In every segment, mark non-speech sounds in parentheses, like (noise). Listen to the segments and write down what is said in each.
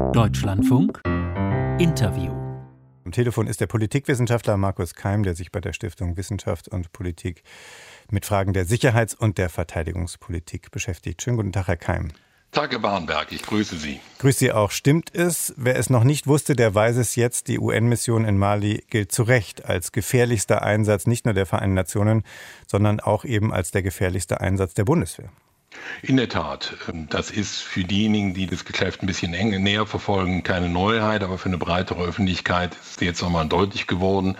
Deutschlandfunk Interview. Am Telefon ist der Politikwissenschaftler Markus Keim, der sich bei der Stiftung Wissenschaft und Politik mit Fragen der Sicherheits- und der Verteidigungspolitik beschäftigt. Schönen guten Tag, Herr Keim. Tag, Herr Barnberg, ich grüße Sie. Grüße Sie auch. Stimmt es? Wer es noch nicht wusste, der weiß es jetzt. Die UN-Mission in Mali gilt zu Recht als gefährlichster Einsatz nicht nur der Vereinten Nationen, sondern auch eben als der gefährlichste Einsatz der Bundeswehr. In der Tat, ähm, das ist für diejenigen, die das Geschäft ein bisschen eng, näher verfolgen, keine Neuheit, aber für eine breitere Öffentlichkeit ist jetzt nochmal deutlich geworden.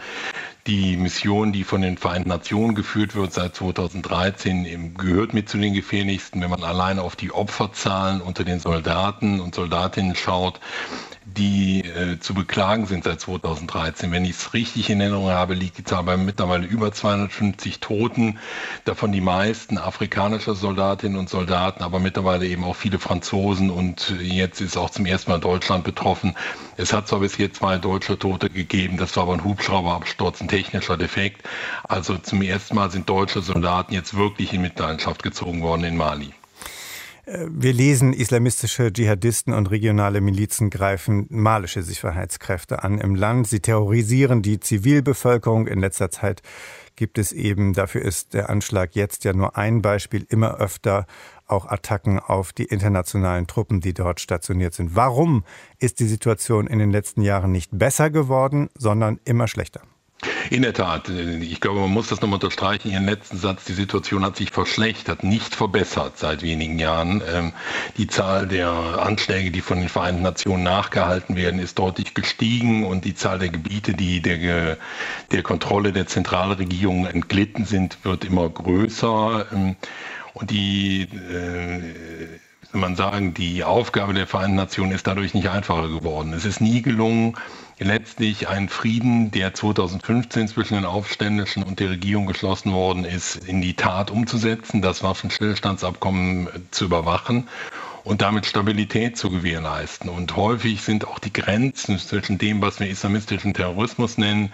Die Mission, die von den Vereinten Nationen geführt wird seit 2013, gehört mit zu den gefährlichsten, wenn man allein auf die Opferzahlen unter den Soldaten und Soldatinnen schaut die äh, zu beklagen sind seit 2013. Wenn ich es richtig in Erinnerung habe, liegt die Zahl bei mittlerweile über 250 Toten, davon die meisten afrikanischer Soldatinnen und Soldaten, aber mittlerweile eben auch viele Franzosen und jetzt ist auch zum ersten Mal Deutschland betroffen. Es hat zwar bis jetzt zwei deutsche Tote gegeben, das war aber ein Hubschrauberabsturz, ein technischer Defekt. Also zum ersten Mal sind deutsche Soldaten jetzt wirklich in Mitleidenschaft gezogen worden in Mali. Wir lesen, islamistische Dschihadisten und regionale Milizen greifen malische Sicherheitskräfte an im Land. Sie terrorisieren die Zivilbevölkerung. In letzter Zeit gibt es eben, dafür ist der Anschlag jetzt ja nur ein Beispiel, immer öfter auch Attacken auf die internationalen Truppen, die dort stationiert sind. Warum ist die Situation in den letzten Jahren nicht besser geworden, sondern immer schlechter? In der Tat, ich glaube, man muss das nochmal unterstreichen. Ihren letzten Satz, die Situation hat sich verschlechtert, nicht verbessert seit wenigen Jahren. Ähm, die Zahl der Anschläge, die von den Vereinten Nationen nachgehalten werden, ist deutlich gestiegen und die Zahl der Gebiete, die der, der Kontrolle der Zentralregierung entglitten sind, wird immer größer. Ähm, und die äh, man sagen, die Aufgabe der Vereinten Nationen ist dadurch nicht einfacher geworden. Es ist nie gelungen, letztlich einen Frieden, der 2015 zwischen den Aufständischen und der Regierung geschlossen worden ist, in die Tat umzusetzen, das Waffenstillstandsabkommen zu überwachen und damit Stabilität zu gewährleisten. Und häufig sind auch die Grenzen zwischen dem, was wir islamistischen Terrorismus nennen,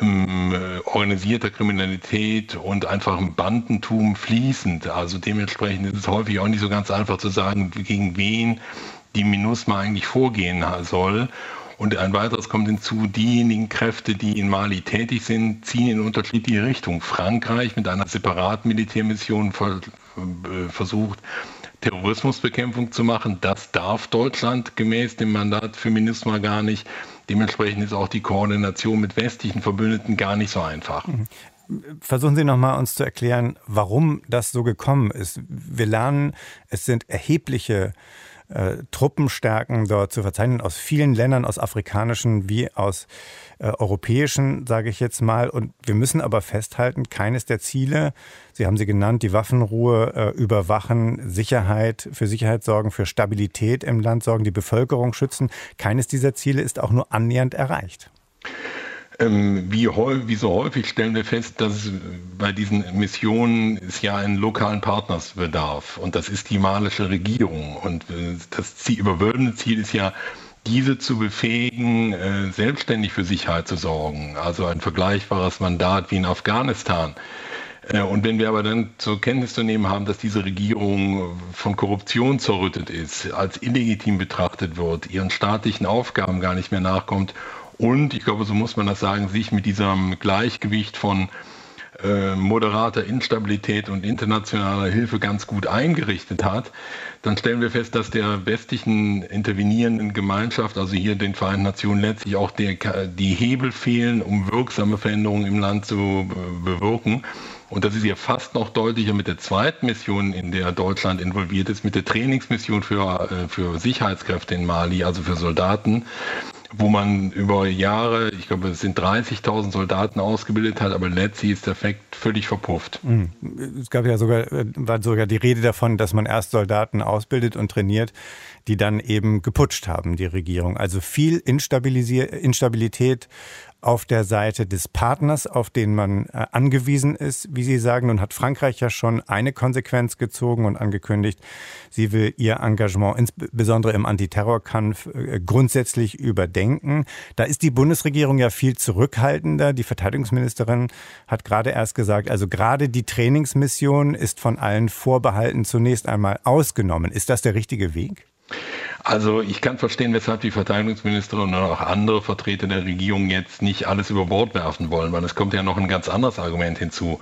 ähm, organisierter Kriminalität und einfachem Bandentum fließend. Also dementsprechend ist es häufig auch nicht so ganz einfach zu sagen, gegen wen die MINUSMA eigentlich vorgehen soll. Und ein weiteres kommt hinzu, diejenigen Kräfte, die in Mali tätig sind, ziehen in unterschiedliche Richtungen. Frankreich mit einer separaten Militärmission äh, versucht, Terrorismusbekämpfung zu machen. Das darf Deutschland gemäß dem Mandat für MINUSMA gar nicht. Dementsprechend ist auch die Koordination mit westlichen Verbündeten gar nicht so einfach. Mhm. Versuchen Sie nochmal uns zu erklären, warum das so gekommen ist. Wir lernen, es sind erhebliche äh, Truppenstärken dort zu verzeichnen aus vielen Ländern, aus afrikanischen wie aus äh, europäischen, sage ich jetzt mal. Und wir müssen aber festhalten, keines der Ziele, Sie haben sie genannt, die Waffenruhe äh, überwachen, Sicherheit, für Sicherheit sorgen, für Stabilität im Land sorgen, die Bevölkerung schützen, keines dieser Ziele ist auch nur annähernd erreicht. Ähm, wie, wie, so häufig stellen wir fest, dass bei diesen Missionen es ja einen lokalen Partners bedarf. Und das ist die malische Regierung. Und äh, das Ziel, überwölbende Ziel ist ja, diese zu befähigen, äh, selbstständig für Sicherheit zu sorgen. Also ein vergleichbares Mandat wie in Afghanistan. Äh, und wenn wir aber dann zur Kenntnis zu nehmen haben, dass diese Regierung von Korruption zerrüttet ist, als illegitim betrachtet wird, ihren staatlichen Aufgaben gar nicht mehr nachkommt und, ich glaube, so muss man das sagen, sich mit diesem Gleichgewicht von äh, moderater Instabilität und internationaler Hilfe ganz gut eingerichtet hat, dann stellen wir fest, dass der westlichen intervenierenden Gemeinschaft, also hier den Vereinten Nationen, letztlich auch der, die Hebel fehlen, um wirksame Veränderungen im Land zu äh, bewirken. Und das ist ja fast noch deutlicher mit der zweiten Mission, in der Deutschland involviert ist, mit der Trainingsmission für, äh, für Sicherheitskräfte in Mali, also für Soldaten wo man über Jahre, ich glaube, es sind 30.000 Soldaten ausgebildet hat, aber letztlich ist der Effekt völlig verpufft. Mhm. Es gab ja sogar, äh, war sogar die Rede davon, dass man erst Soldaten ausbildet und trainiert, die dann eben geputscht haben, die Regierung. Also viel Instabilität auf der Seite des Partners, auf den man äh, angewiesen ist, wie Sie sagen. Nun hat Frankreich ja schon eine Konsequenz gezogen und angekündigt, sie will ihr Engagement insbesondere im Antiterrorkampf äh, grundsätzlich überdenken. Da ist die Bundesregierung ja viel zurückhaltender. Die Verteidigungsministerin hat gerade erst gesagt, also gerade die Trainingsmission ist von allen Vorbehalten zunächst einmal ausgenommen. Ist das der richtige Weg? Also ich kann verstehen, weshalb die Verteidigungsministerin und auch andere Vertreter der Regierung jetzt nicht alles über Bord werfen wollen, weil es kommt ja noch ein ganz anderes Argument hinzu.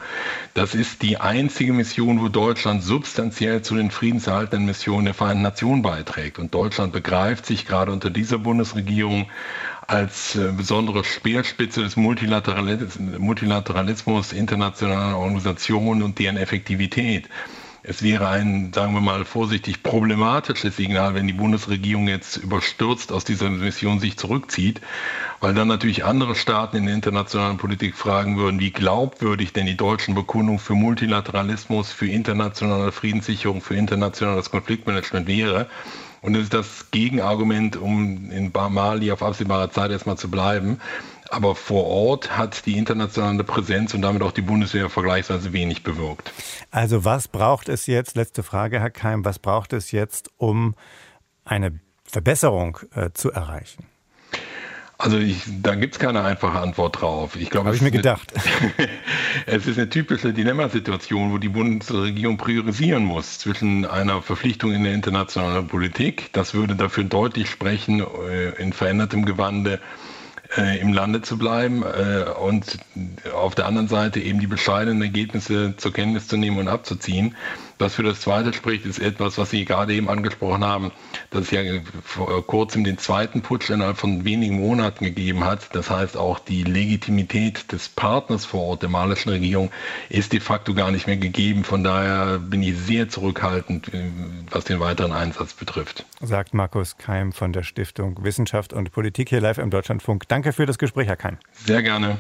Das ist die einzige Mission, wo Deutschland substanziell zu den friedenserhaltenden Missionen der Vereinten Nationen beiträgt. Und Deutschland begreift sich gerade unter dieser Bundesregierung als äh, besondere Speerspitze des Multilateralismus, internationaler Organisationen und deren Effektivität. Es wäre ein, sagen wir mal, vorsichtig problematisches Signal, wenn die Bundesregierung jetzt überstürzt aus dieser Mission sich zurückzieht, weil dann natürlich andere Staaten in der internationalen Politik fragen würden, wie glaubwürdig denn die deutschen Bekundungen für Multilateralismus, für internationale Friedenssicherung, für internationales Konfliktmanagement wäre. Und das ist das Gegenargument, um in Mali auf absehbare Zeit erstmal zu bleiben. Aber vor Ort hat die internationale Präsenz und damit auch die Bundeswehr vergleichsweise wenig bewirkt. Also was braucht es jetzt, letzte Frage, Herr Keim, was braucht es jetzt, um eine Verbesserung äh, zu erreichen? Also ich, da gibt es keine einfache Antwort drauf. Ich glaube, habe ich mir gedacht. (laughs) es ist eine typische Dilemmasituation, wo die Bundesregierung priorisieren muss zwischen einer Verpflichtung in der internationalen Politik. Das würde dafür deutlich sprechen, äh, in verändertem Gewande äh, im Lande zu bleiben äh, und auf der anderen Seite eben die bescheidenen Ergebnisse zur Kenntnis zu nehmen und abzuziehen. Was für das Zweite spricht, ist etwas, was Sie gerade eben angesprochen haben, dass es ja vor kurzem den zweiten Putsch innerhalb von wenigen Monaten gegeben hat. Das heißt, auch die Legitimität des Partners vor Ort, der malischen Regierung, ist de facto gar nicht mehr gegeben. Von daher bin ich sehr zurückhaltend, äh, was den weiteren Einsatz betrifft. Sagt Markus Keim von der Stiftung Wissenschaft und Politik hier live im Deutschlandfunk. Danke für das Gespräch, Herr Keim. Sehr gerne.